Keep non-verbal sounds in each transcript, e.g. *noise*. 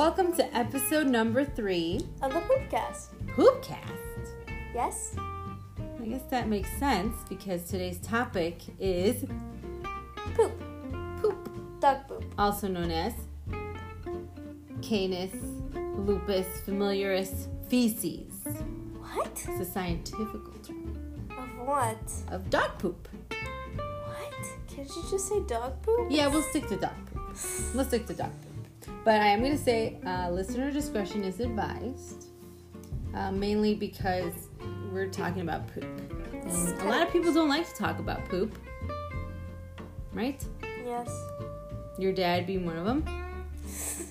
Welcome to episode number three, Of the Poopcast. Poopcast. Yes? I guess that makes sense because today's topic is Poop. poop, Dog poop. also known as Canis lupus familiaris feces. What? It's a scientific term Of what? of dog poop. What? Can't you just say dog poop? Yeah, we'll stick to dog poop. We'll stick to dog poop. But I am going to say uh, listener discretion is advised, uh, mainly because we're talking about poop. And a lot of people don't like to talk about poop, right? Yes. Your dad being one of them. *laughs*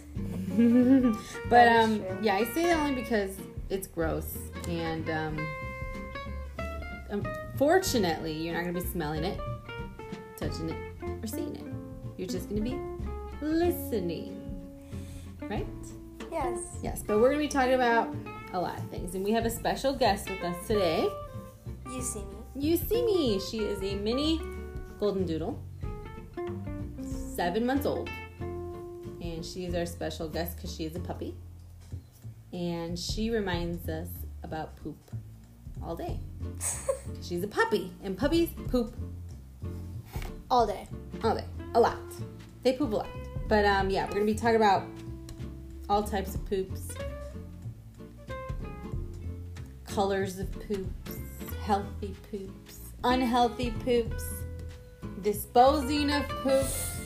*laughs* but um, yeah, I say that only because it's gross, and um, unfortunately, you're not gonna be smelling it, touching it, or seeing it. You're just gonna be listening, right? Yes. Yes, but we're gonna be talking about a lot of things, and we have a special guest with us today. You see me. You see me. She is a mini golden doodle, seven months old, and she is our special guest because she is a puppy, and she reminds us about poop all day. *laughs* She's a puppy, and puppies poop All day. all day, a lot. They poop a lot. But um, yeah, we're gonna be talking about all types of poops, colors of poops, healthy poops, unhealthy poops, disposing of poops,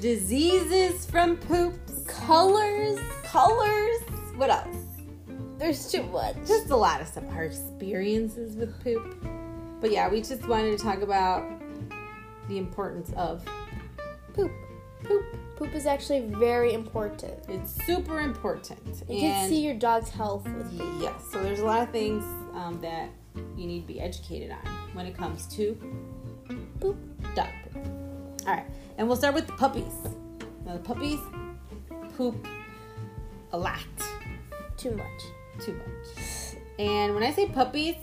diseases from poops, colors, colors. What else? There's too much. Just a lot of stuff. Our experiences with poop. But yeah, we just wanted to talk about the importance of. Poop. Is actually very important. It's super important. You can see your dog's health with poop. yes, so there's a lot of things um, that you need to be educated on when it comes to Poop. dog poop. All right, and we'll start with the puppies. Now the puppies poop a lot, Too much. too much. And when I say puppies,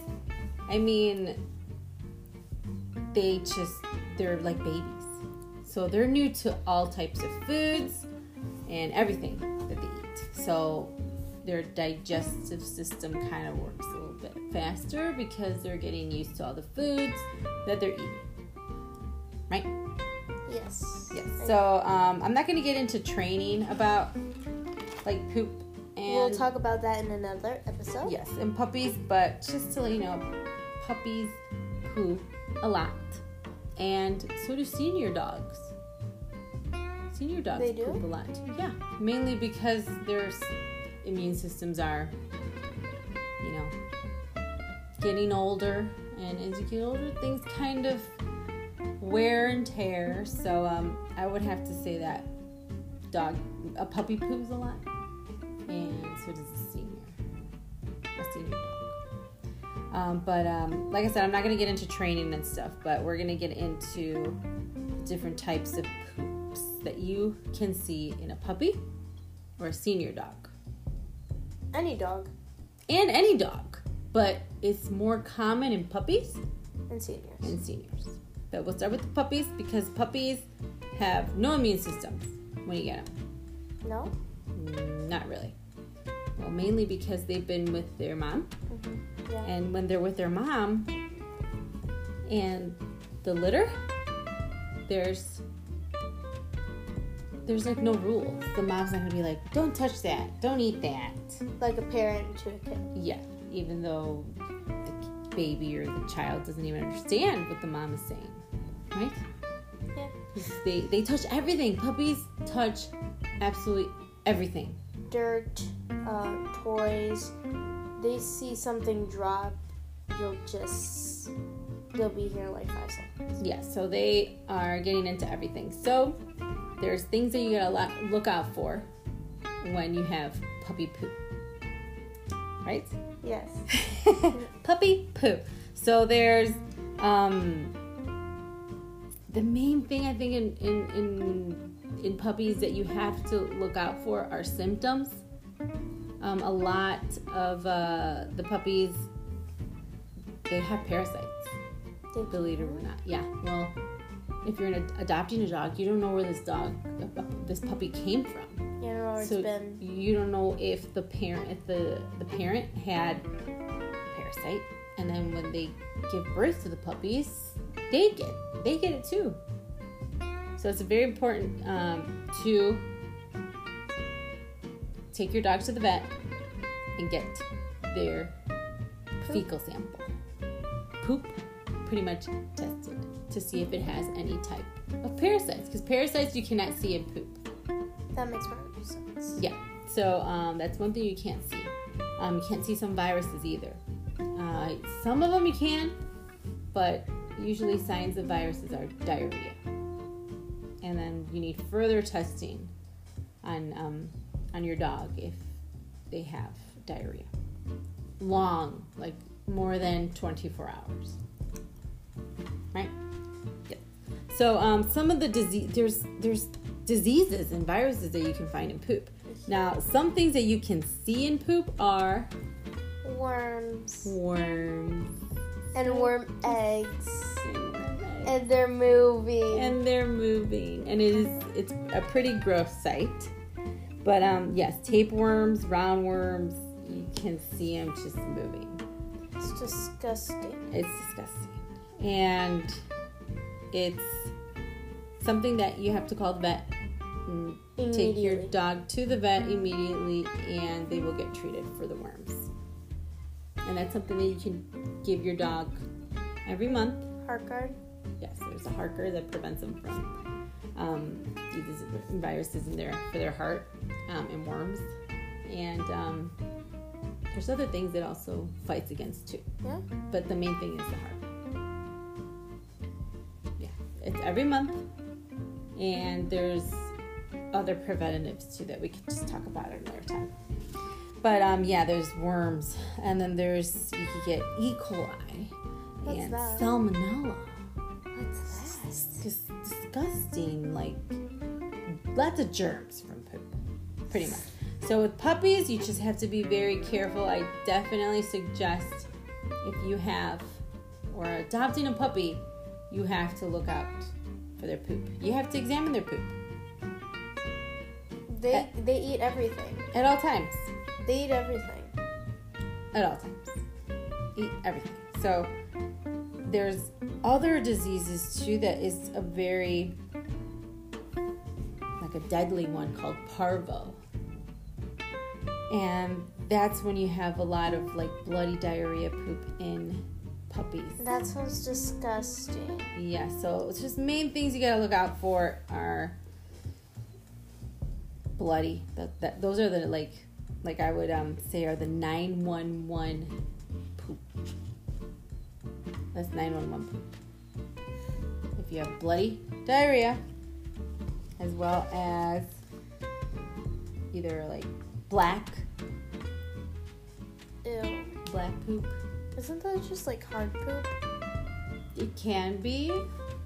I mean they just they're like babies. So they're new to all types of foods and everything that they eat. So their digestive system kind of works a little bit faster because they're getting used to all the foods that they're eating. Right? Yes. Yes. So um, I'm not going to get into training about like poop and we'll talk about that in another episode. Yes, and puppies, but just to let you know, puppies poop a lot. And so do senior dogs. Senior dogs They do? poop a lot. Yeah, mainly because their immune systems are, you know, getting older. And as you get older, things kind of wear and tear. So um, I would have to say that dog, a puppy poops a lot, and so does a senior, a senior dog. Um, but um, like I said, I'm not going to get into training and stuff, but we're going to get into different types of poops that you can see in a puppy or a senior dog Any dog and any dog, but it's more common in puppies and seniors. and seniors. But we'll start with the puppies because puppies have no immune systems when you get them. No? Not really. Well, mainly because they've been with their mom, mm-hmm. Yeah. and when they're with their mom and the litter, there's there's like no rules. The mom's not gonna be like, "Don't touch that, don't eat that." Like a parent to a kid. Yeah, even though the baby or the child doesn't even understand what the mom is saying, right? Yeah. They they touch everything. Puppies touch absolutely everything. Dirt, uh, toys. They see something drop, you'll just. They'll be here in like five seconds. Yeah, so they are getting into everything. So there's things that you gotta look out for when you have puppy poop, right? Yes. *laughs* puppy poop. So there's um, the main thing I think in, in in in puppies that you have to look out for are symptoms. Um, a lot of uh, the puppies they have parasites. Believe it or not, yeah. Well, if you're an, adopting a dog, you don't know where this dog, this puppy came from. You know so it's been. you don't know if the parent, if the the parent had a parasite, and then when they give birth to the puppies, they get they get it too. So it's very important um, to take your dog to the vet and get their fecal sample, poop, pretty much tested to see if it has any type of parasites. Because parasites you cannot see in poop. That makes more sense. Yeah. So um, that's one thing you can't see. Um, you can't see some viruses either. Uh, some of them you can, but usually signs of viruses are diarrhea. You need further testing on um, on your dog if they have diarrhea. Long, like more than 24 hours. Right? Yeah. So um, some of the disease there's there's diseases and viruses that you can find in poop. Now, some things that you can see in poop are Worms worms and worm eggs, and they're moving. and they're moving, and it is it's a pretty gross sight. But um, yes, tapeworms, roundworms, you can see them just moving. it's disgusting. It's disgusting, and it's something that you have to call the vet. and Take your dog to the vet immediately, and they will get treated for the worms. And that's something that you can give your dog every month. Heartgard. Yes, there's a Heartgard that prevents them from um, these viruses in their for their heart um, and worms, and um, there's other things that also fights against too. Yeah. But the main thing is the heart. Yeah, it's every month, and there's other preventatives too that we could just talk about another time. But um, yeah, there's worms, and then there's you could get E. coli What's and that? salmonella. What's that? It's disgusting, like lots of germs from poop, pretty much. So with puppies, you just have to be very careful. I definitely suggest if you have or are adopting a puppy, you have to look out for their poop. You have to examine their poop They they eat everything. at all times. They eat everything. At all times. Eat everything. So there's other diseases too that is a very like a deadly one called parvo. And that's when you have a lot of like bloody diarrhea poop in puppies. That sounds disgusting. Yeah, so it's just main things you gotta look out for are bloody. That, that those are the like like I would um say are the nine one one poop. That's nine one one. If you have bloody diarrhea, as well as either like black Ew. black poop. Isn't that just like hard poop? It can be,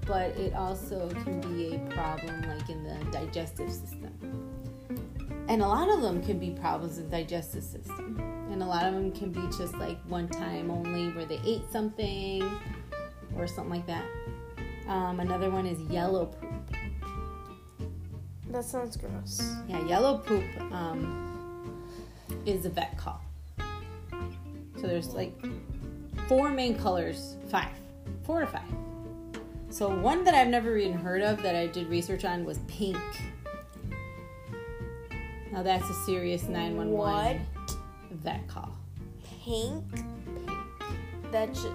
but it also can be a problem like in the digestive system. And a lot of them can be problems in the digestive system. And a lot of them can be just like one time only where they ate something or something like that. Um, another one is yellow poop. That sounds gross. Yeah, yellow poop um, is a vet call. So there's like four main colors, five, four to five. So one that I've never even heard of that I did research on was pink. Now that's a serious 911 vet call. Pink. That just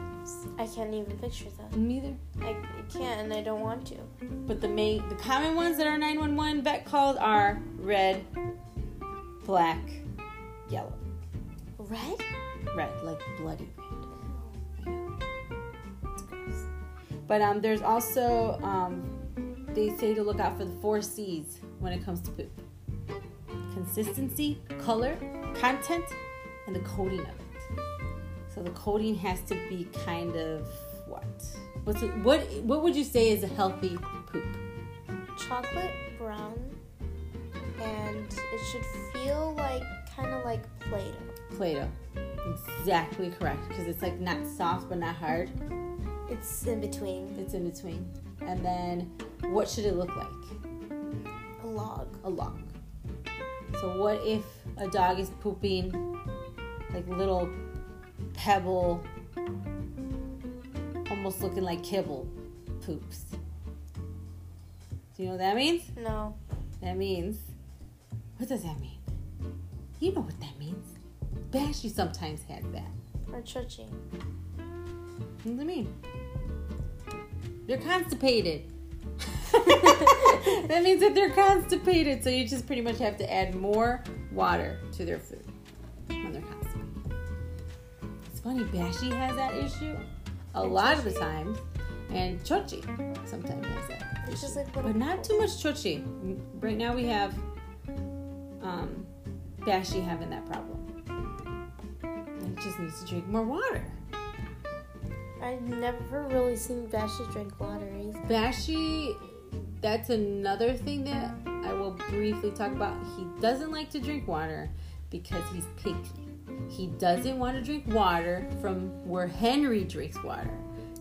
I can't even picture that. Neither. I, I can't, and I don't want to. But the main, the common ones that are 911 vet calls are red, black, yellow. Red? Red, like bloody red. Gross. But um, there's also um, they say to look out for the four C's when it comes to poop: consistency, color, content, and the coating of it. So the coating has to be kind of what? What's it, what? What would you say is a healthy poop? Chocolate brown, and it should feel like kind of like Play-Doh. Play-Doh. Exactly correct, because it's like not soft but not hard. It's in between. It's in between. And then what should it look like? A log. A log. So what if a dog is pooping like little pebble, almost looking like kibble poops? Do you know what that means? No. That means, what does that mean? You know what that means. Bashy sometimes has that. Or chuchi. What does it mean? They're constipated. *laughs* *laughs* that means that they're constipated, so you just pretty much have to add more water to their food when they're constipated. It's funny, Bashy has that issue a And lot of the times, and Chochi sometimes has that. It's just like But not too much chochi. Right now we have um, Bashy having that problem. And he just needs to drink more water. I've never really seen Bashi drink water either. Bashy, that's another thing that I will briefly talk about. He doesn't like to drink water because he's picky. He doesn't want to drink water from where Henry drinks water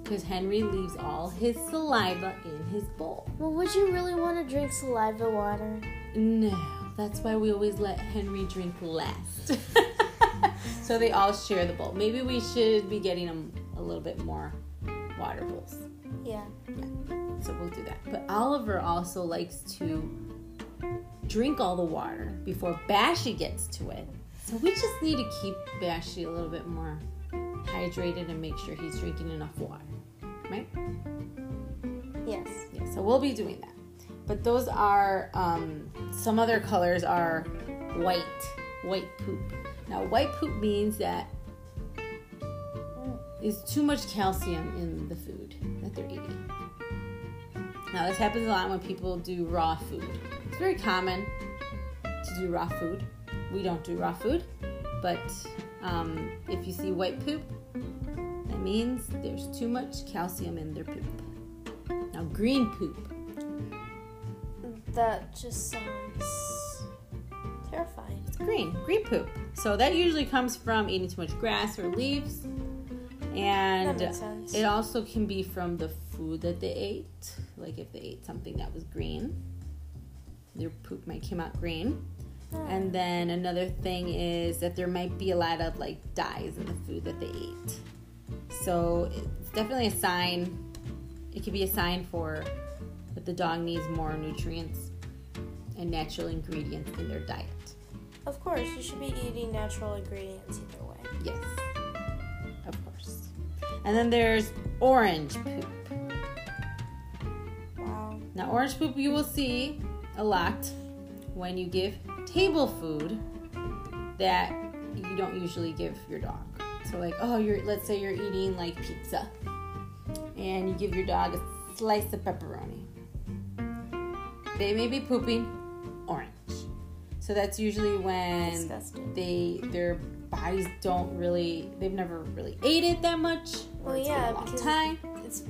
because Henry leaves all his saliva in his bowl. Well, would you really want to drink saliva water? No, that's why we always let Henry drink last. *laughs* so they all share the bowl. Maybe we should be getting them a little bit more water bowls. Yeah. So we'll do that. But Oliver also likes to drink all the water before Bashy gets to it. So we just need to keep Bashy a little bit more hydrated and make sure he's drinking enough water. Right? Yes. Yeah, so we'll be doing that. But those are um, some other colors are white, white poop. Now, white poop means that is too much calcium in the food that they're eating. Now, this happens a lot when people do raw food. It's very common to do raw food. We don't do raw food, but um, if you see white poop, that means there's too much calcium in their poop. Now, green poop. That just sounds terrifying. It's green, green poop. So that usually comes from eating too much grass or leaves. And That makes sense. it also can be from the food that they ate. Like if they ate something that was green, their poop might come out green. And then another thing is that there might be a lot of like dyes in the food that they ate. So it's definitely a sign. It could be a sign for that the dog needs more nutrients and natural ingredients in their diet. Of course, you should be eating natural ingredients either way. Yes, of course. And then there's orange poop. Wow. Now, orange poop you will see a lot when you give table food that you don't usually give your dog. So, like, oh, you're let's say you're eating like pizza, and you give your dog a slice of pepperoni. They may be pooping orange. So that's usually when Disgusting. they their bodies don't really they've never really ate it that much. Well, yeah, a long because- time. It's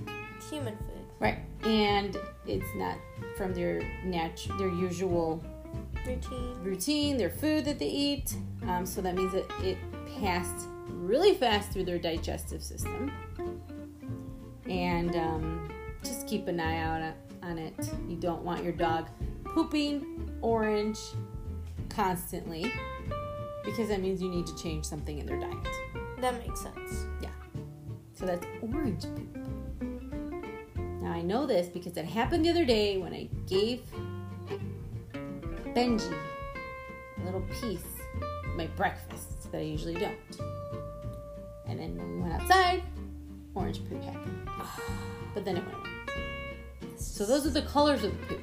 human food. Right. And it's not from their natu- their usual Routine. routine, their food that they eat. Um, so that means that it passed really fast through their digestive system. And um, just keep an eye out on it. You don't want your dog pooping orange constantly because that means you need to change something in their diet. That makes sense. Yeah. So that's orange poop. Now I know this because it happened the other day when I gave Benji a little piece of my breakfast that I usually don't. And then when we went outside, orange poop happened. *sighs* But then it went away. So those are the colors of the poop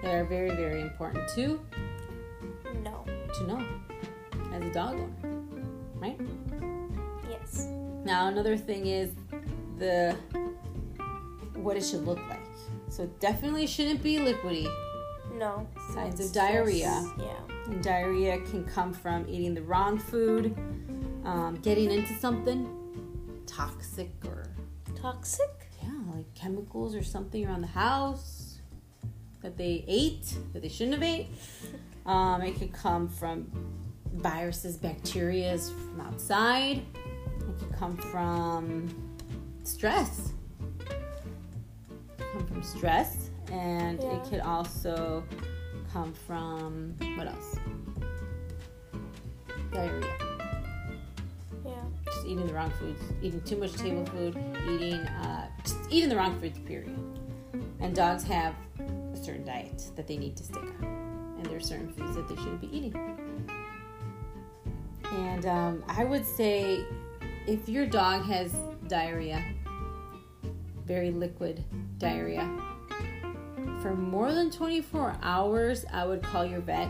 that are very, very important to No. to know as a dog owner, right? Yes. Now another thing is the what it should look like. So it definitely shouldn't be liquidy. No. Signs of diarrhea. yeah. And diarrhea can come from eating the wrong food, um, getting into something toxic or Toxic? yeah, like chemicals or something around the house that they ate that they shouldn't have ate. *laughs* Um, it could come from viruses, bacteria from outside. It could come from stress. come from stress, and Yeah. it could also come from what else? Diarrhea. Yeah. Just eating the wrong foods, eating too much table food, eating uh, just eating the wrong foods. Period. And dogs have a certain diet that they need to stick on, and there are certain foods that they shouldn't be eating. And um, I would say, if your dog has diarrhea, very liquid diarrhea, for more than 24 hours, I would call your vet.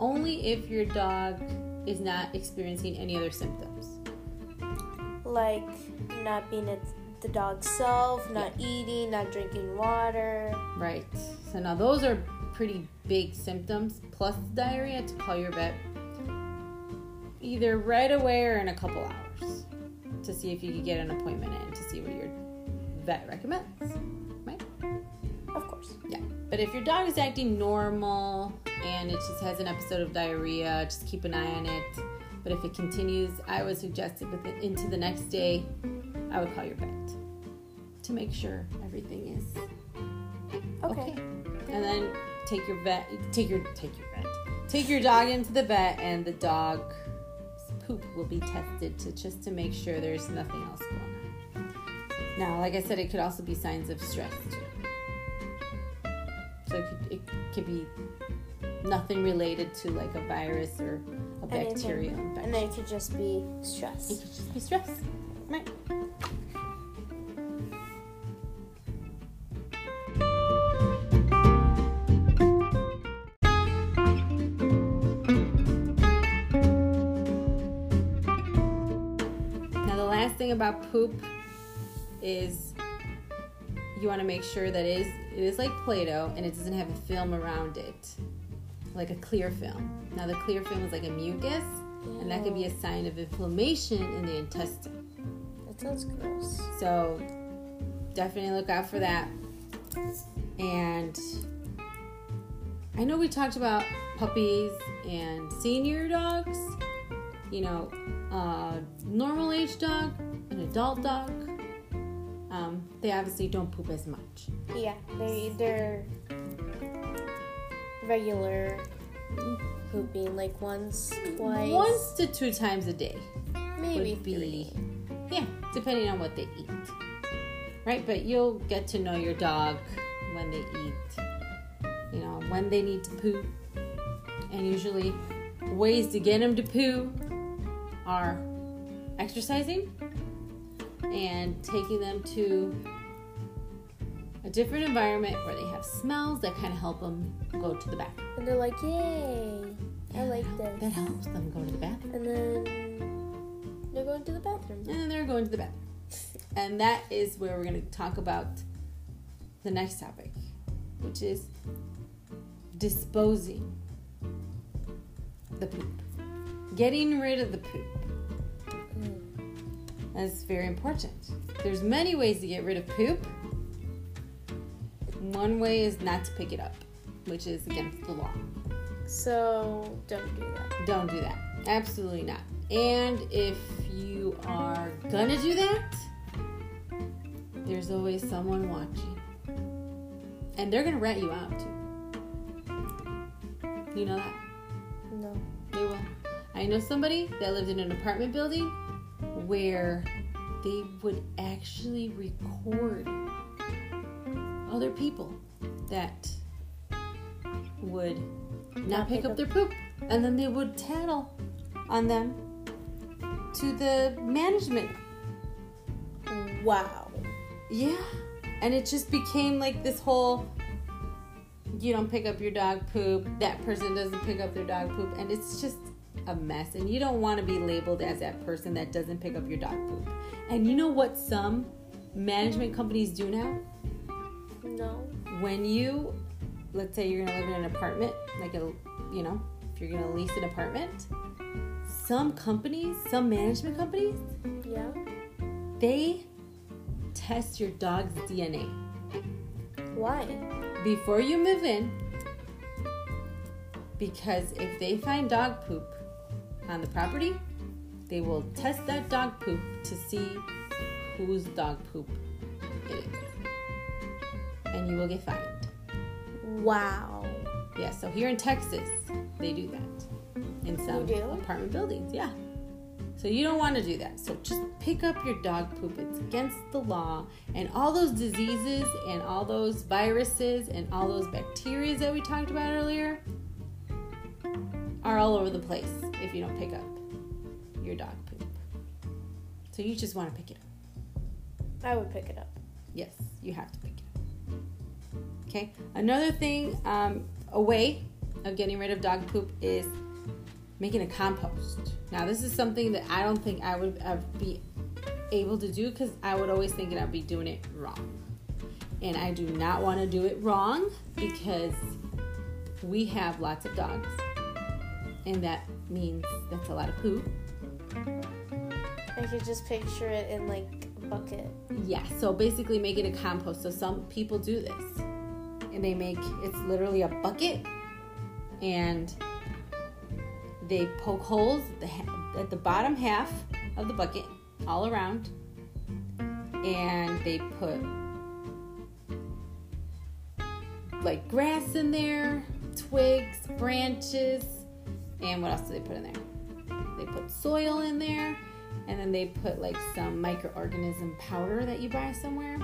Only if your dog is not experiencing any other symptoms. Like not being at the dog's self, not eating, not drinking water. Right. So now those are pretty big symptoms plus diarrhea to call your vet either right away or in a couple hours to see if you could get an appointment in to see what your vet recommends. But if your dog is acting normal and it just has an episode of diarrhea, just keep an eye on it. But if it continues, I would suggest it into the next day. I would call your vet to make sure everything is Okay. and then take your vet, take your take your vet, take your dog into the vet, and the dog's poop will be tested to just to make sure there's nothing else going on. Now, like I said, it could also be signs of stress too. So it could, it could be nothing related to like a virus or a bacterial And infection. then it could just be It stress. could just be stress, right? Now, the last thing about poop is want to make sure that it is it is like Play-Doh and it doesn't have a film around it, like a clear film. Now, the clear film is like a mucus, and that could be a sign of inflammation in the intestine. That sounds gross. So definitely look out for that. And I know we talked about puppies and senior dogs. You know, uh, normal age dog, an adult dog. Um, they obviously don't poop as much. Yeah, they they're regular pooping like once, twice, Once to two times a day. maybe be- three. Yeah, depending on what they eat. Right? But you'll get to know your dog when they eat, you know, when they need to poop, And usually, ways to get them to poo are exercising and taking them to a different environment where they have smells that kind of help them go to the bathroom. And they're like, yay, I like That this. That helps them go to the bathroom. And then they're going to the bathroom. and then they're going to the bathroom. And that is where we're going to talk about the next topic, which is disposing the poop, getting rid of the poop. That's very important. There's many ways to get rid of poop. One way is not to pick it up, which is against the law. So don't do that. Don't do that. Absolutely not. And if you are gonna do that, there's always someone watching. And they're gonna rat you out too. You know that? No. They will. I know somebody that lived in an apartment building where they would actually record other people that would not, pick up their poop. And then they would tattle on them to the management. Wow. Yeah. And it just became like this whole you don't pick up your dog poop, that person doesn't pick up their dog poop, and it's just a mess. And you don't want to be labeled as that person that doesn't pick up your dog poop. And you know what some management companies do now? No. When you, let's say you're gonna live in an apartment, like a, you know, if you're gonna lease an apartment, some companies, some management companies, Yeah. they test your dog's DNA. Why? before you move in because if they find dog poop on the property, they will test that dog poop to see whose dog poop it is. and you will get fined. Wow. Yeah, so here in Texas, they do that in some do? apartment buildings. Yeah. So you don't want to do that. So just pick up your dog poop. It's against the law. And all those diseases and all those viruses and all those bacteria that we talked about earlier are all over the place if you don't pick up your dog poop. So you just want to pick it up. I would pick it up. Yes, you have to pick it up. Okay. Another thing, um, a way of getting rid of dog poop is making a compost. Now, this is something that I don't think I would uh, be able to do because I would always think that I'd be doing it wrong. And I do not want to do it wrong because we have lots of dogs. And that means that's a lot of poop. I could just picture it in like a bucket. Yeah, so basically make it a compost. So some people do this. And they make it's literally a bucket and they poke holes at the, at the bottom half of the bucket all around and they put like grass in there, twigs, branches, and what else do they put in there? They put soil in there, and then they put like some microorganism powder that you buy somewhere,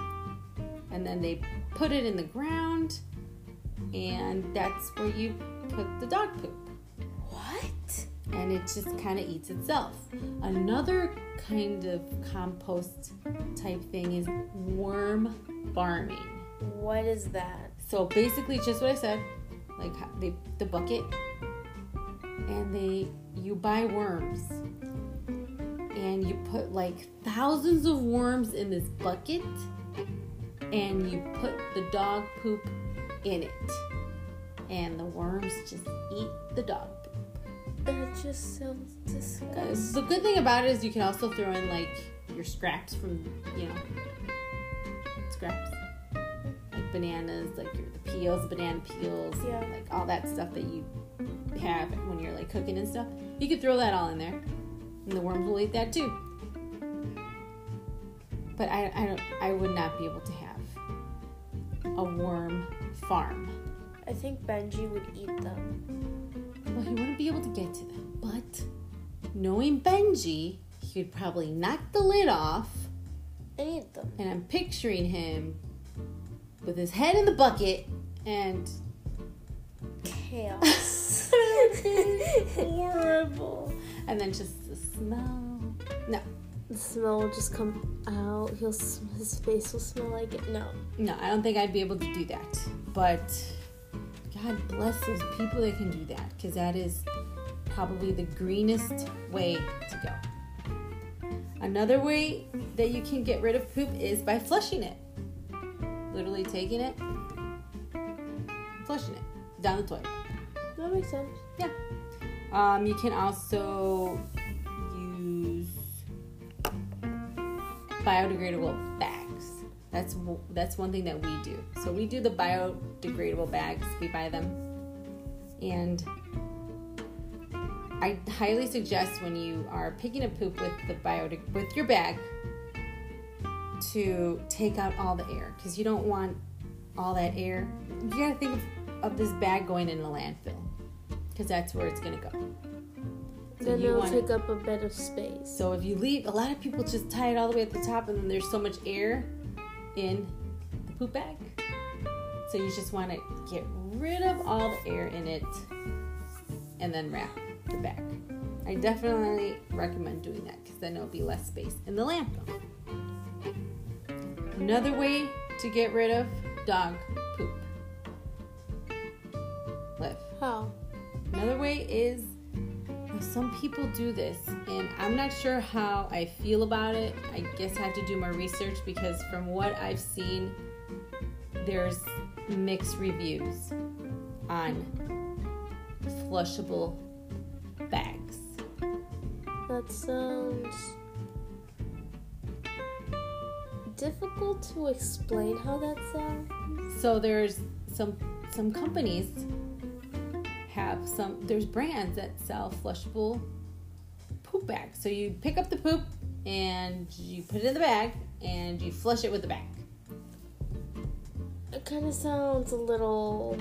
and then they put it in the ground, and that's where you put the dog poop What? and it just kind of eats itself. Another kind of compost type thing is worm farming. What is that? So basically, just what I said, like they the bucket, and they you buy worms, and you put like thousands of worms in this bucket, and you put the dog poop in it, and the worms just eat the dog poop. That just sounds disgusting. The good thing about it is you can also throw in like your scraps from you know scraps like bananas, like your the peels, banana peels, Yeah. like all that stuff that you have when you're like cooking and stuff. You could throw that all in there, and the worms will eat that too. But I, I don't, I would not be able to have a worm farm. I think Benji would eat them. Well, he wouldn't be able to get to them, but knowing Benji, he would probably knock the lid off, And eat them. and I'm picturing him with his head in the bucket and Chaos. *laughs* horrible, and then just the smell. No, the smell will just come out. He'll his face will smell like it. No. no, I don't think I'd be able to do that. But God bless those people that can do that, because that is probably the greenest way to go. Another way that you can get rid of poop is by flushing it. Literally taking it, flushing it down the toilet. That makes sense. Um, you can also use biodegradable bags. That's that's one thing that we do. So we do the biodegradable bags. We buy them, and I highly suggest when you are picking up poop with the biodeg- with your bag to take out all the air because you don't want all that air. You gotta think of, of this bag going in a landfill because that's where it's gonna go. So then it'll want take up a bit of space. so if you leave, a lot of people just tie it all the way at the top, and then there's so much air in the poop bag. So you just want to get rid of all the air in it, and then wrap the bag. I definitely recommend doing that because then it'll be less space in the landfill. Another way to get rid of dog How? Another way is some people do this, and I'm not sure how I feel about it. I guess I have to do more research because from what I've seen, there's mixed reviews on flushable bags. That sounds difficult to explain how that sounds. So there's some some companies have some there's brands that sell flushable poop bags. So you pick up the poop and you put it in the bag and you flush it with the bag. It kind of sounds a little.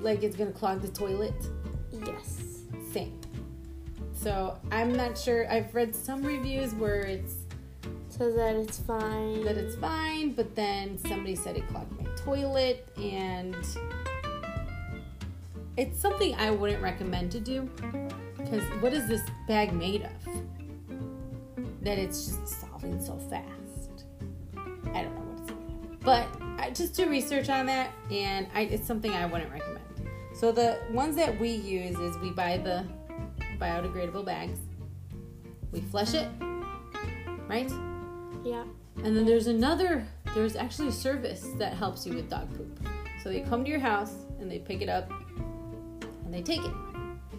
like it's gonna clog the toilet. Yes. Same. So I'm not sure. I've read some reviews where it's Says that it's fine. that it's fine, but then somebody said it clogged my toilet, and it's something I wouldn't recommend to do. Because what is this bag made of? That it's just dissolving so fast. I don't know what it's made of. But I just do research on that, and I, it's something I wouldn't recommend. So the ones that we use is we buy the biodegradable bags. We flush it, right? Yeah. And then there's another, there's actually a service that helps you with dog poop. So they come to your house and they pick it up and they take it.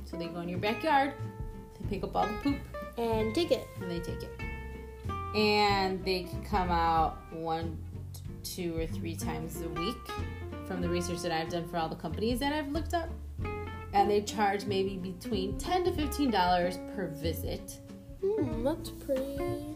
So they go in your backyard, they pick up all the poop And take it. and they take it. And they can come out one, two, or three times a week from the research that I've done for all the companies that I've looked up. And they charge maybe between ten to fifteen dollars per visit. Hmm, that's pretty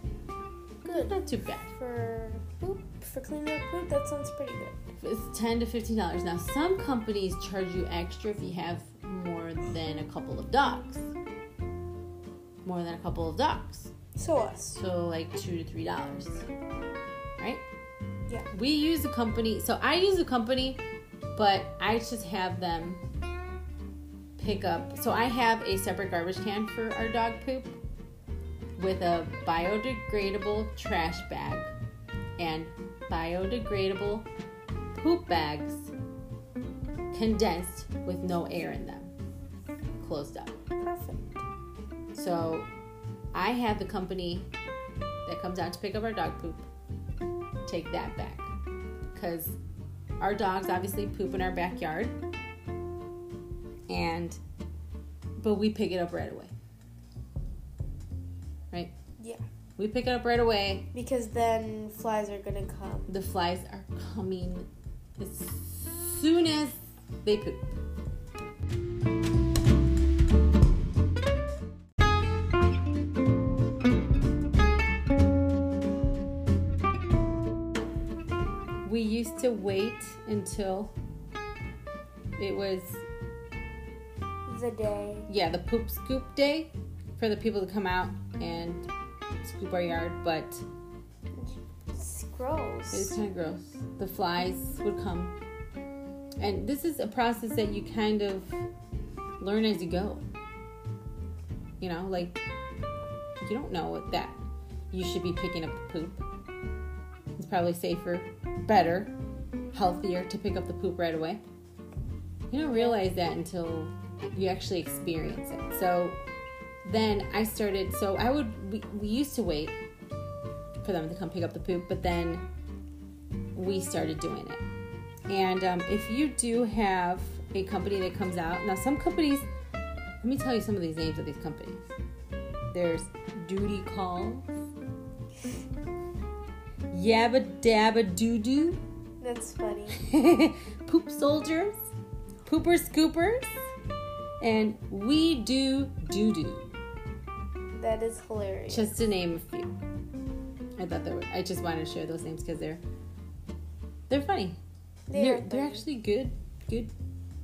good. Not too bad. For poop, for cleaning up poop, that sounds pretty good. It's ten to fifteen dollars. Now some companies charge you extra if you have more than a couple of dogs. More than a couple of dogs. So us. So like two to three dollars. Right? Yeah. We use a company so I use a company, but I just have them pick up so I have a separate garbage can for our dog poop with a biodegradable trash bag and biodegradable poop bags condensed with no air in them. Closed up. Perfect. So I have the company that comes out to pick up our dog poop take that back. Because our dogs obviously poop in our backyard. And, but we pick it up right away. Right? Yeah. We pick it up right away. Because then flies are gonna come. The flies are coming as soon as they poop. Used to wait until it was The day. yeah, the poop scoop day for the people to come out and scoop our yard, but It's it's kind of gross. The flies would come. And this is a process that you kind of learn as you go. You know, like you don't know what that you should be picking up the poop. Probably safer, better, healthier to pick up the poop right away. You don't realize that until you actually experience it. So then I started, so I would, we, we used to wait for them to come pick up the poop, but then we started doing it. And um, if you do have a company that comes out, now some companies, let me tell you some of these names of these companies. There's Duty Calls, Yabba Dabba Doo Doo, That's funny. *laughs* Poop Soldiers, Pooper Scoopers, and We Do Doo Doo. That is hilarious. Just to name a few. I thought that were, I just wanted to share those names because they're they're funny. They They're, are they're actually good good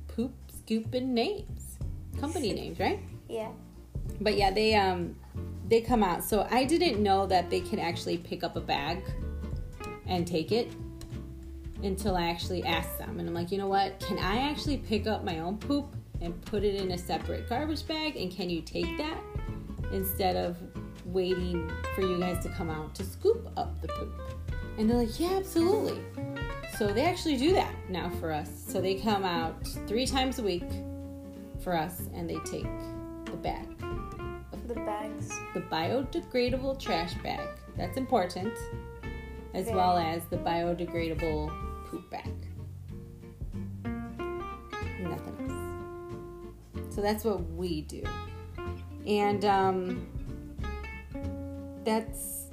poop scooping names, company *laughs* names, right? yeah. But yeah, they um they come out. So I didn't know that they can actually pick up a bag and take it until I actually ask them. And I'm like, you know what? Can I actually pick up my own poop and put it in a separate garbage bag? And can you take that instead of waiting for you guys to come out to scoop up the poop? And they're like, yeah, absolutely. So they actually do that now for us. So they come out three times a week for us and they take the bag The bags. the biodegradable trash bag. That's important. As Very. well as the biodegradable poop bag. Nothing else. So that's what we do. And um, that's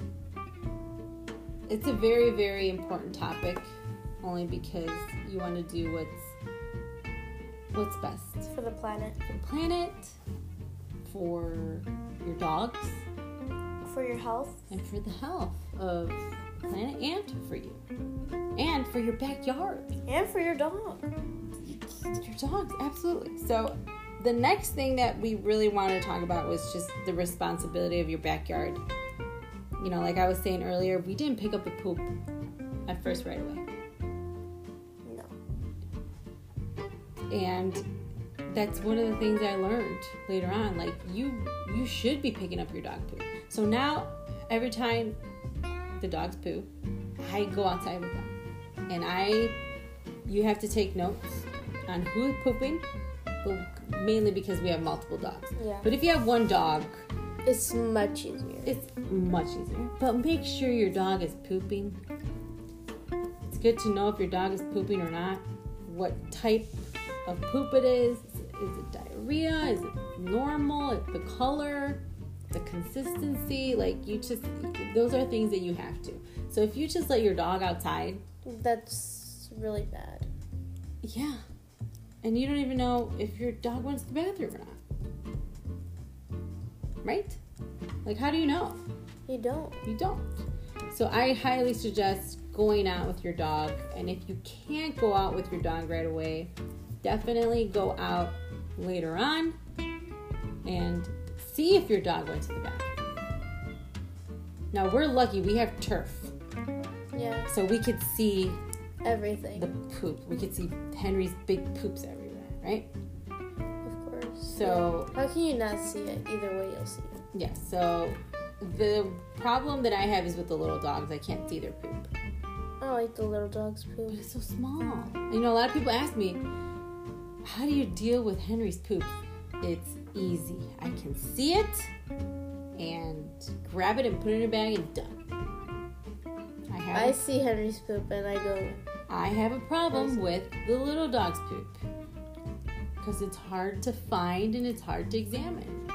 it's a very, very important topic only because you want to do what's what's best For the planet. for the planet, for your dogs, For your health. and for the health of planet and for you. And for your backyard. And for your dog. Your dogs, absolutely. So the next thing that we really wanted to talk about was just the responsibility of your backyard. You know, like I was saying earlier, we didn't pick up the poop at first right away. No. and that's one of the things I learned later on. Like you, you should be picking up your dog poop. So now, every time the dogs poo, I go outside with them, and I, you have to take notes on who's pooping, but mainly because we have multiple dogs. Yeah. But if you have one dog, It's much easier. it's much easier. But make sure your dog is pooping. It's good to know if your dog is pooping or not, what type of poop it is. Is it diarrhea? Is it normal? Is The color, the consistency. Like, you just, those are things that you have to. So if you just let your dog outside, That's really bad. yeah, and you don't even know if your dog wants the bathroom or not. Right? Like, how do you know? You don't. you don't. So I highly suggest going out with your dog. And if you can't go out with your dog right away, definitely go out later on and see if your dog went to the bathroom. Now we're lucky we have turf, Yeah. so we could see Everything. the poop. We could see Henry's big poops everywhere, right? of course. So How can you not see it? Either way, you'll see it. yeah, so the problem that I have is with the little dogs. I can't see their poop. I like the little dog's But poop. it's so small. You know, a lot of people ask me, how do you deal with Henry's poop? It's easy. I can see it and grab it and put it in a bag and done. I have, I see Henry's poop and I go, I have a problem with the little dog's poop because it's hard to find and it's hard to examine.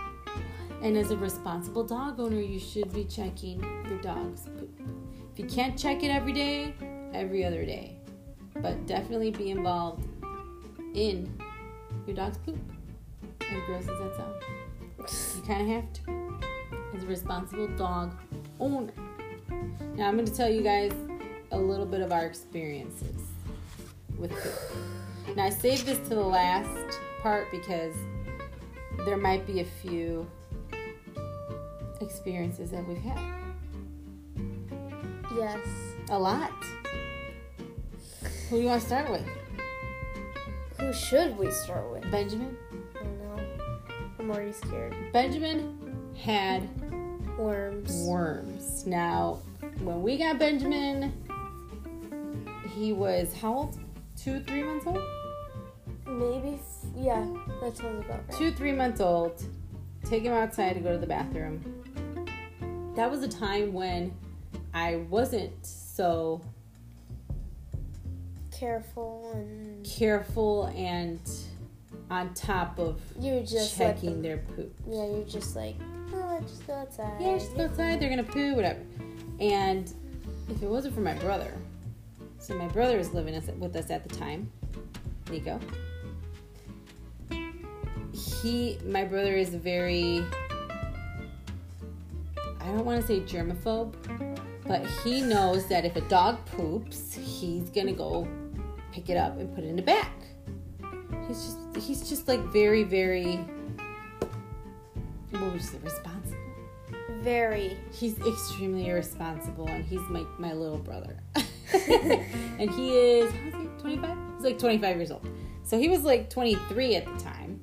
And as a responsible dog owner, you should be checking your dog's poop. If you can't check it every day, every other day. But definitely be involved in your dog's poop. As gross as that sounds. You kind of have to. As a responsible dog owner. Now, I'm going to tell you guys a little bit of our experiences with poop. Now, I saved this to the last part because there might be a few experiences that we've had. yes. A lot. Who do you want to start with? Who should we start with? Benjamin? I don't know. I'm already scared. Benjamin had Worms. worms. Now, when we got Benjamin, he was how old? Two, three months old? Maybe. Yeah, that sounds about right. Two, three months old. Take him outside to go to the bathroom. That was a time when I wasn't so Careful and careful and on top of you're just checking their poop. Yeah, you're just like, oh, just go outside. Yeah, just go outside. They're gonna poo, whatever. And if it wasn't for my brother, so my brother was living with us at the time, Nico. He, my brother, is very. I don't want to say germaphobe, but he knows that if a dog poops, he's gonna go pick it up and put it in the back. He's just, he's just like very, very. What would you say? Responsible Very. he's extremely irresponsible and he's my, my little brother *laughs* and he is how is he 25 he's like 25 years old so he was like 23 at the time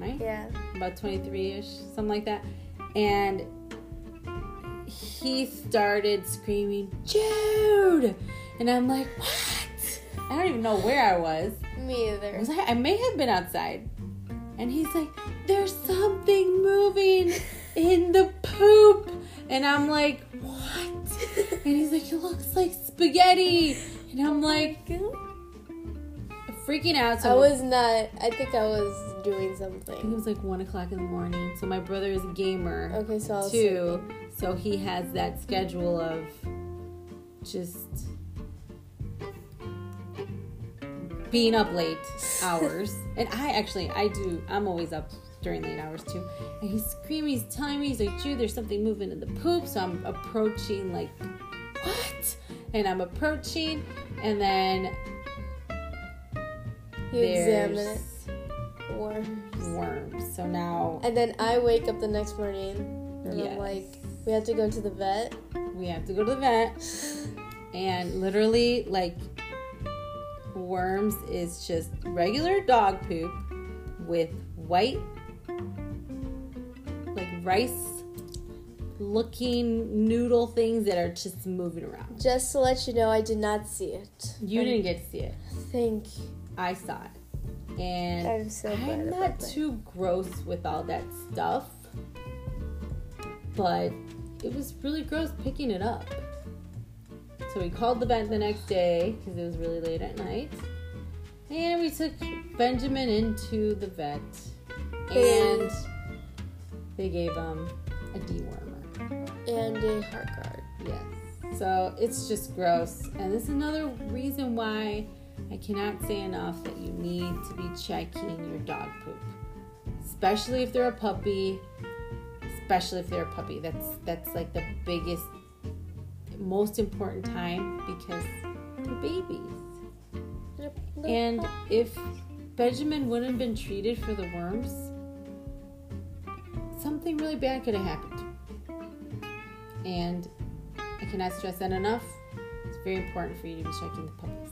right Yeah. about 23ish something like that and he started screaming jude and i'm like what i don't even know where i was Me either. was I? I may have been outside. And he's like, there's something moving *laughs* in the poop. And I'm like, what? *laughs* And he's like, it looks like spaghetti. And I'm oh like, freaking out. So I was not. I think I was doing something. It was like one o'clock in the morning. So my brother is a gamer Okay, so I was too. So he has that schedule of just being up late hours. *laughs* and I actually, I do, I'm always up during late hours too. And he's screaming, he's telling me, he's like, Jude, there's something moving in the poop. So I'm approaching, like, what? and I'm approaching, and then You examine it. Worms. worms. So now And then I wake up the next morning and Yes. I'm like, we have to go to the vet. we have to go to the vet, and literally, like, worms is just regular dog poop with white, like rice looking noodle things that are just moving around. Just to let you know, I did not see it. You didn't get to see it. Thank you. I saw it. And I'm so I'm not that. too gross with all that stuff, but it was really gross picking it up. So we called the vet the next day because it was really late at night. And we took Benjamin into the vet. And they gave him a dewormer. And a Heartgard. Yes. So it's just gross. And this is another reason why I cannot say enough that you need to be checking your dog poop. Especially if they're a puppy. Especially if they're a puppy. That's that's like the biggest most important time because they're babies. And if Benjamin wouldn't have been treated for the worms, something really bad could have happened. And I cannot stress that enough. It's very important for you to be checking the puppies.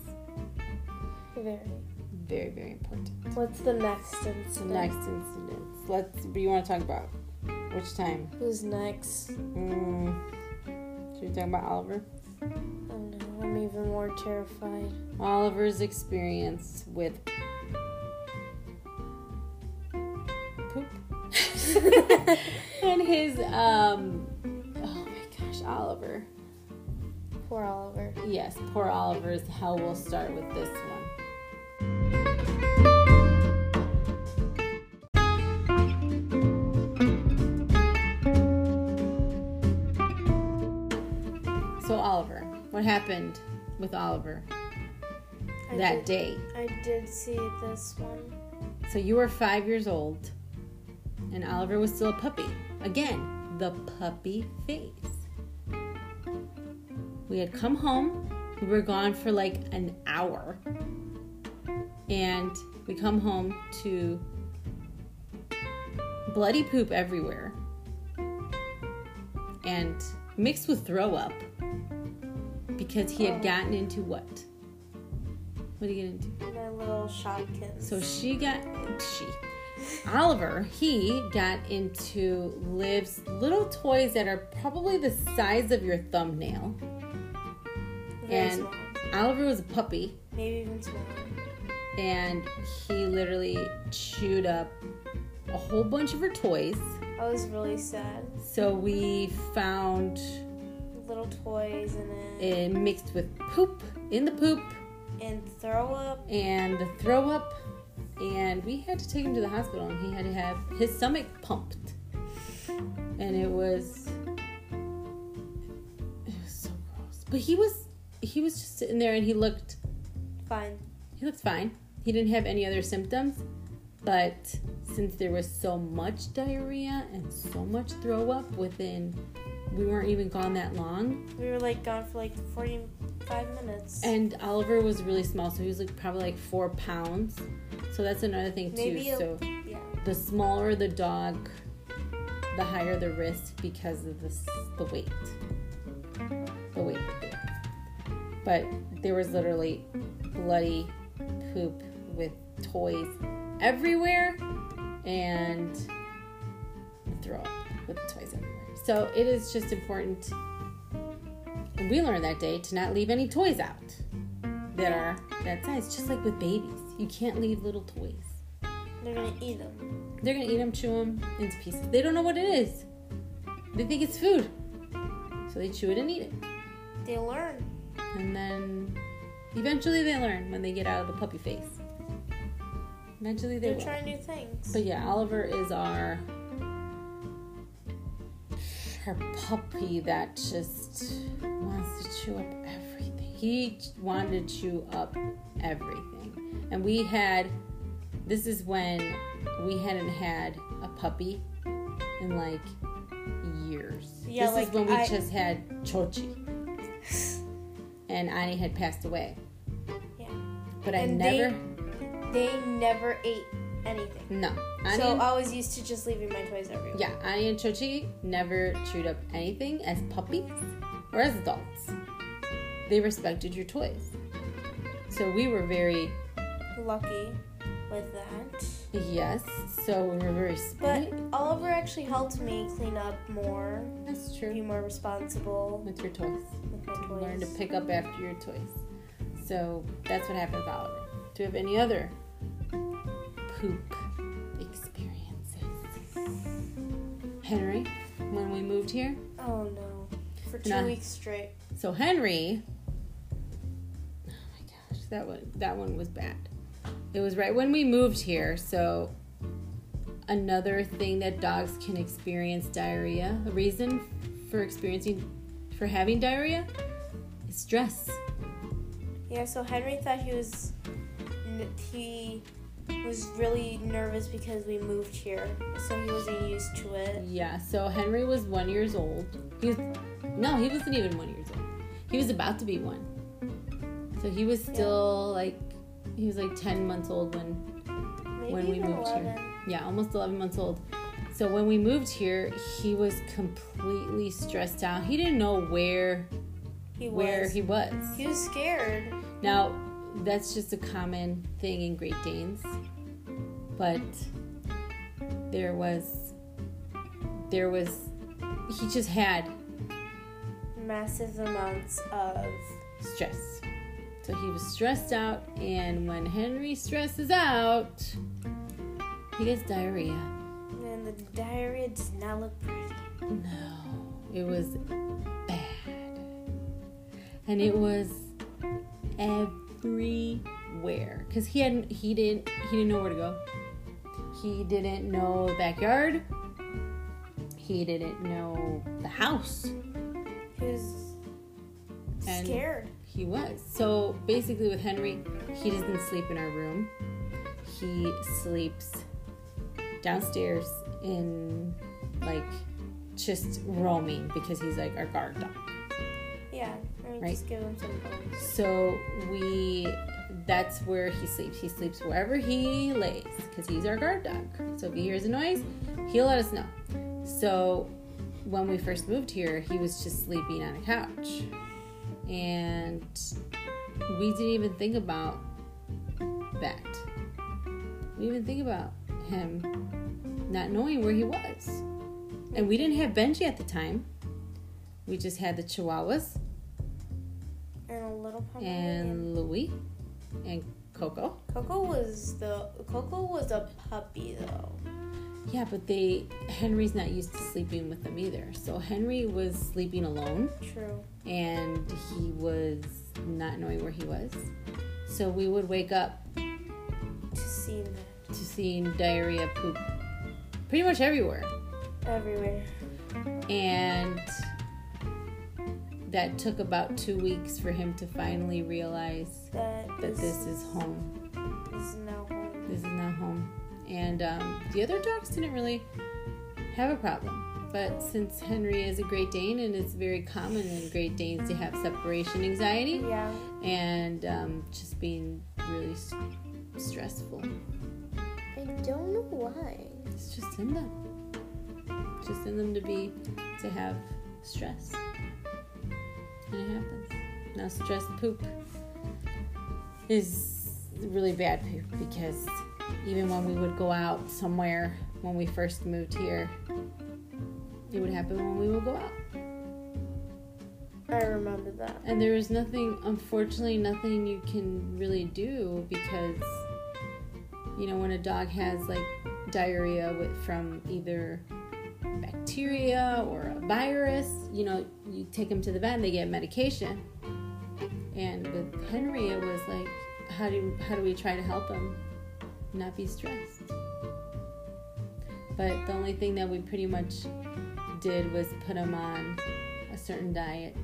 Very. Very, very important. What's the next incident? next incident. Let's. What do you want to talk about? Which time? Who's next? Mm, should we talking about Oliver? Don't know. I'm even more terrified. Oliver's experience with poop *laughs* and his um oh my gosh oliver Poor Oliver. yes poor oliver's hell will start with this one happened with oliver I that did, day I did see this one. So you were five years old, and Oliver was still a puppy. Again, the puppy face. We had come home. We were gone for like an hour. And we come home to bloody poop everywhere. And mixed with throw up. Because he had gotten into what? What did he get into? My little Shopkins. So she got she Oliver, he got into Liv's little toys that are probably the size of your thumbnail. Very and- small. Oliver was a puppy Maybe even smaller. and he literally chewed up a whole bunch of her toys. I was really sad. So we found Little toys in it. it mixed with poop in the poop And throw up. and the throw up and we had to take him to the hospital and he had to have his stomach pumped and it was it was so gross but he was he was just sitting there and he looked Fine. he looked fine he didn't have any other symptoms but since there was so much diarrhea and so much throw up within we weren't even gone that long We were like gone for like 45 minutes. And Oliver was really small, so he was like probably like four pounds. So that's another thing too. Maybe a- so yeah. the smaller the dog, the higher the risk because of the the weight, the weight. that they are. But there was literally bloody poop with toys everywhere, and throw up with the toys everywhere. So it is just important. And we learned that day to not leave any toys out that are that size. Just like with babies, you can't leave little toys. They're gonna eat them. They're gonna eat them, chew them into pieces. They don't know what it is. They think it's food, so they chew it and eat it. They learn. And then eventually they learn when they get out of the puppy face. Eventually they They're will. trying new things. But yeah, Oliver is our our puppy that just wants to chew up everything. He wanted to chew up everything. And we had this is when we hadn't had a puppy in like years. Yeah, this like, is when we I- just had Chochi. and Ani had passed away. Yeah. But I And they- never. They never ate anything. no. Ani so and- I was used to just leaving my toys everywhere. yeah, Ani and Chochi never chewed up anything as puppies or as adults. They respected your toys. So we were very Lucky with that. yes. So we were very. But Oliver actually helped me clean up more, that's true. be more responsible With your toys. with my toys. learn to pick up after your toys. So that's what happened with Oliver. Do you have any other poop experiences? Henry, when we moved here. Oh no. For two Nah. weeks straight. So Henry, oh my gosh, that one that one was bad. It was right when we moved here. So another thing that dogs can experience diarrhea. A reason for experiencing for having diarrhea is stress. Yeah, so Henry thought he was he was really nervous because we moved here, so he wasn't used to it. Yeah, so Henry was one years old. He was no, he wasn't even one years old. He was about to be one. So he was still like he was like ten months old when Maybe when we moved 11. here. Yeah, almost eleven months old. So when we moved here, he was completely stressed out. He didn't know where He was. where he was. He was scared. Now, that's just a common thing in Great Danes. But there was there was he just had Massive amounts of stress. So he was stressed out and when Henry stresses out, he gets diarrhea. and the diarrhea does not look pretty. No, it was bad. And it was everywhere cuz he hadn't he didn't he didn't know where to go. He didn't know the backyard. He didn't know the house. He was And- scared. He was. So basically, with Henry, he doesn't sleep in our room. He sleeps downstairs in like just roaming because he's like our guard dog. Yeah, Right. just give him some bones. So we that's where he sleeps. He sleeps wherever he lays because he's our guard dog. So if he hears a noise, he'll let us know. So when we first moved here, he was just sleeping on a couch. And we didn't even think about that. We didn't even think about him not knowing where he was. And we didn't have Benji at the time. We just had the Chihuahuas And a little Pomeranian. and Louis and Coco. Coco was the Coco was a puppy though. Yeah, but they Henry's not used to sleeping with them either. So Henry was sleeping alone True. and he was not knowing where he was. So we would wake up To see that to seeing diarrhea poop pretty much everywhere. everywhere. And that took about two weeks for him to finally realize That that this is home. this is now home. this is not home. And um, the other dogs didn't really have a problem. But since Henry is a Great Dane, and it's very common in Great Danes to have separation anxiety Yeah. and um, just being really s- stressful, I don't know why. it's just in them. Just in them to be to have stress, it happens. Now, stress poop is really bad poop because even when we would go out somewhere when we first moved here, it would happen when we would go out. I remember that. And there is nothing, unfortunately, nothing you can really do because, you know, when a dog has like diarrhea with, from either bacteria or a virus, you know, you take him to the vet and they get medication. And with Henry, it was like, how do how do we try to help him not be stressed? But the only thing that we pretty much did was put him on a certain diet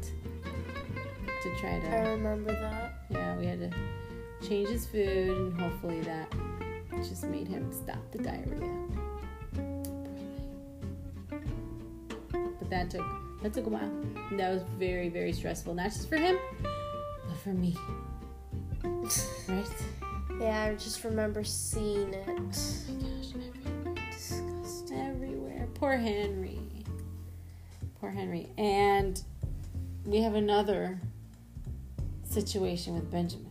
to try to I remember that. yeah, we had to change his food, and hopefully that just made him stop the diarrhea. That took that took a while. And that was very very stressful, not just for him, but for me. Right? Yeah, I just remember seeing it. Oh my gosh, everywhere. Disgusting. Everywhere. Poor Henry. Poor Henry. And we have another situation with Benjamin.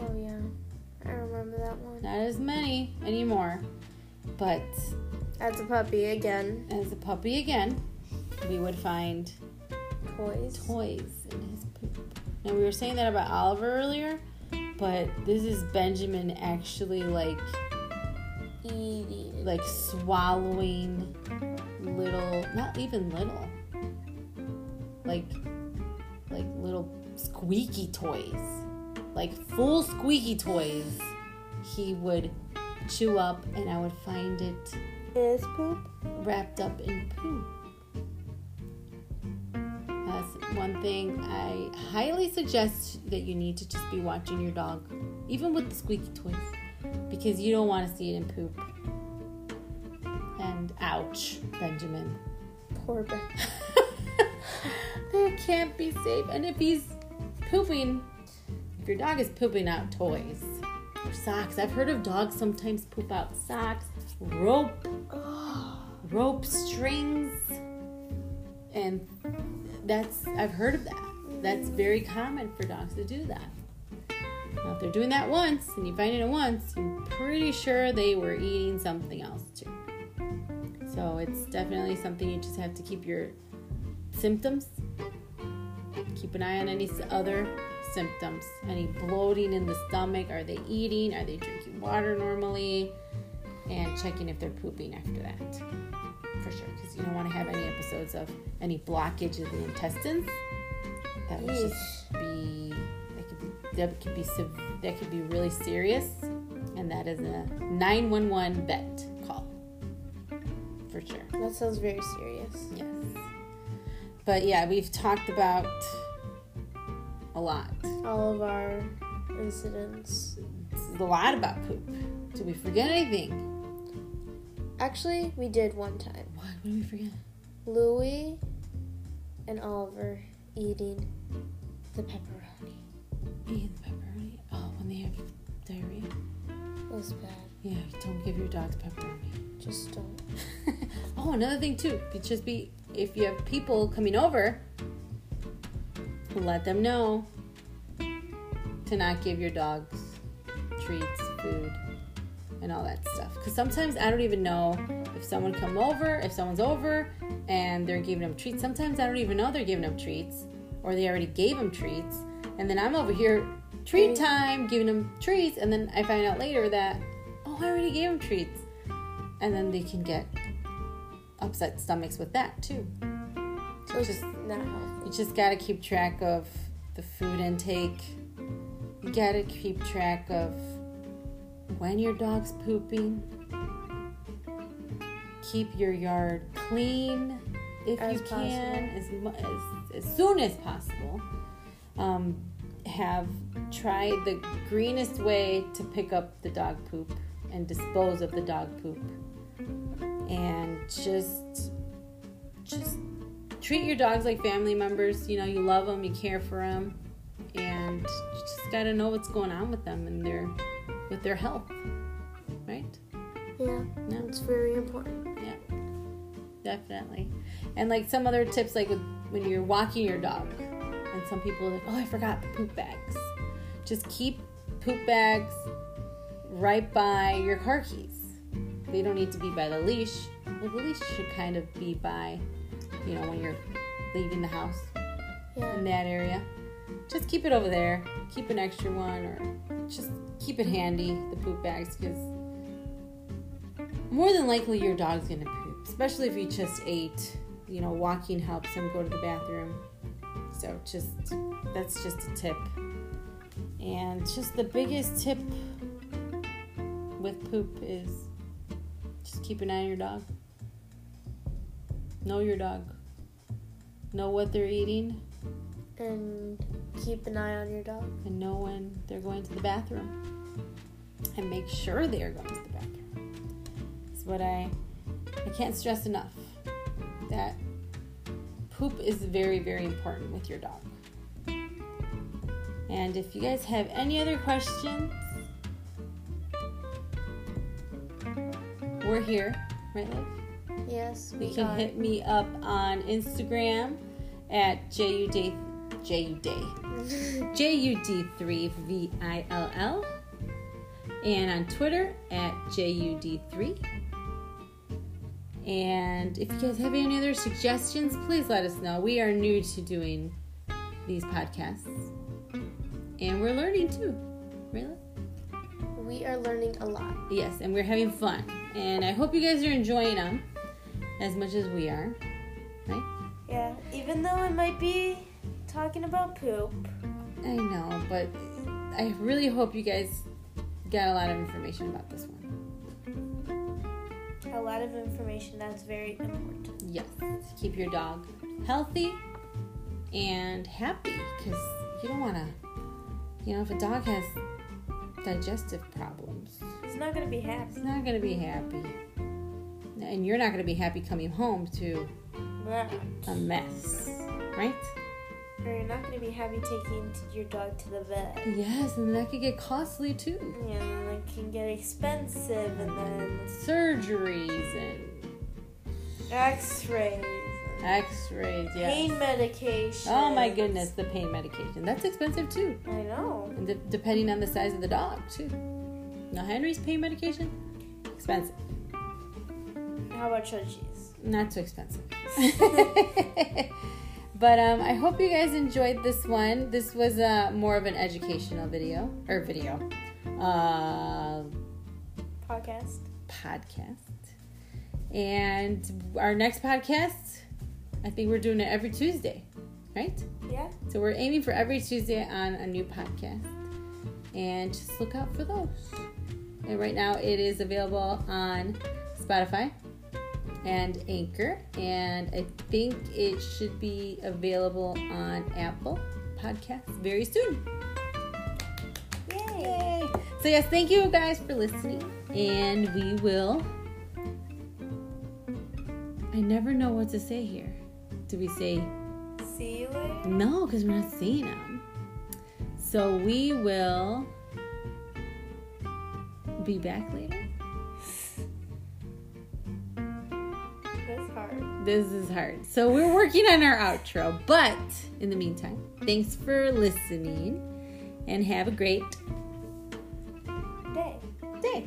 Oh yeah, I remember that one. Not as many anymore, but As a puppy again, as a puppy again, we would find toys. toys in his poop. Now we were saying that about Oliver earlier, but this is Benjamin actually like Eating. like swallowing little not even little like like little squeaky toys like full squeaky toys he would chew up and i would find it Is poop? wrapped up in poop one thing i highly suggest that you need to just be watching your dog even with the squeaky toys because you don't want to see it in poop and ouch benjamin Poor Ben. *laughs* they can't be safe. And if he's pooping, if your dog is pooping out toys or socks, I've heard of dogs sometimes poop out socks, rope, *gasps* rope strings, and that's I've heard of that. That's very common for dogs to do that. Now, if they're doing that once and you find it once, you're pretty sure they were eating something else too. So it's definitely something you just have to keep your symptoms. Keep an eye on any other symptoms. Any bloating in the stomach. Are they eating? Are they drinking water normally? And checking if they're pooping after that. For sure, because you don't want to have any episodes of any blockage of the intestines. That would just be that could be that could be that could be really serious, and that is a 911 vet call. For sure. That sounds very serious. Yes. But yeah, we've talked about a lot. All of our incidents. It's a lot about poop. Did we forget anything? Actually, we did one time. What? What did we forget? Louie and Oliver eating the pepperoni. Eating the pepperoni. Oh, when they have diarrhea. It was bad. Yeah, don't give your dogs pepperoni. Just don't. *laughs* oh, another thing too. Just be if you have people coming over, let them know to not give your dogs treats, food, and all that stuff. Because sometimes I don't even know if someone come over, if someone's over, and they're giving them treats. Sometimes I don't even know they're giving them treats, or they already gave them treats, and then I'm over here treat time, giving them treats, and then I find out later that oh, I already gave them treats, and then they can get upset stomachs with that too. So it's Just- not healthy. You just gotta keep track of the food intake. You gotta keep track of when your dog's pooping. Keep your yard clean if As you can, as, as as soon as possible. Um, have tried the greenest way to pick up the dog poop and dispose of the dog poop, and just just treat your dogs like family members. You know, you love them, you care for them, and you just gotta know what's going on with them and their with their health, right? Yeah, No. it's very important. Yeah, definitely. And like some other tips, like with when you're walking your dog, and some people are like, oh, I forgot the poop bags. Just keep poop bags right by your car keys. They don't need to be by the leash. Well, the leash should kind of be by, you know, when you're leaving the house Yeah. in that area. Just keep it over there. Keep an extra one, or just keep it handy. The poop bags, because more than likely your dog's gonna poop, especially if you just ate. You know, walking helps him go to the bathroom. So just that's just a tip. And just the biggest tip with poop is just keep an eye on your dog. Know your dog. Know what they're eating And keep an eye on your dog. and know when they're going to the bathroom and make sure they are going to the bathroom. It's what I I can't stress enough that poop is very very important with your dog. And if you guys have any other questions, we're here, right, Liv? Yes, we, You can are. hit me up on Instagram at JUD, *laughs* JUD, JUD3VILL, and on Twitter at JUD3. And if you guys have any other suggestions, please let us know. We are new to doing these podcasts, and we're learning too. Really? we are learning a lot. Yes, and we're having fun. And I hope you guys are enjoying them as much as we are. Right? Yeah, even though it might be talking about poop. I know, but I really hope you guys got a lot of information about this one. A lot of information that's very important. Yes, to keep your dog healthy and happy because you don't want to, you know, if a dog has digestive problems, it's not gonna be happy. it's not going to be happy. And you're not going to be happy coming home to Right. a mess, right? Or you're not gonna be happy taking your dog to the vet. Yes, and that could get costly too. Yeah, and it can get expensive, and then Surgeries and X-rays, and x-rays, yes. pain medication. Oh my goodness, the pain medication. That's expensive too. I know. And de- depending on the size of the dog too. Now Henry's pain medication, expensive. How about Chuchi's? Not too expensive. *laughs* *laughs* but um, I hope you guys enjoyed this one. This was uh, more of an educational video or video uh, Podcast. podcast. And our next podcast, I think we're doing it every Tuesday, right? Yeah. So we're aiming for every Tuesday on a new podcast. And just look out for those. And right now it is available on Spotify and Anchor. And I think it should be available on Apple Podcasts very soon. Yay. Yay! So yes, thank you guys for listening. And we will I never know what to say here. Do we say See you later. no, because we're not seeing them. So we will be back later. This is hard. So we're working on our outro. But in the meantime, thanks for listening and have a great Day. day.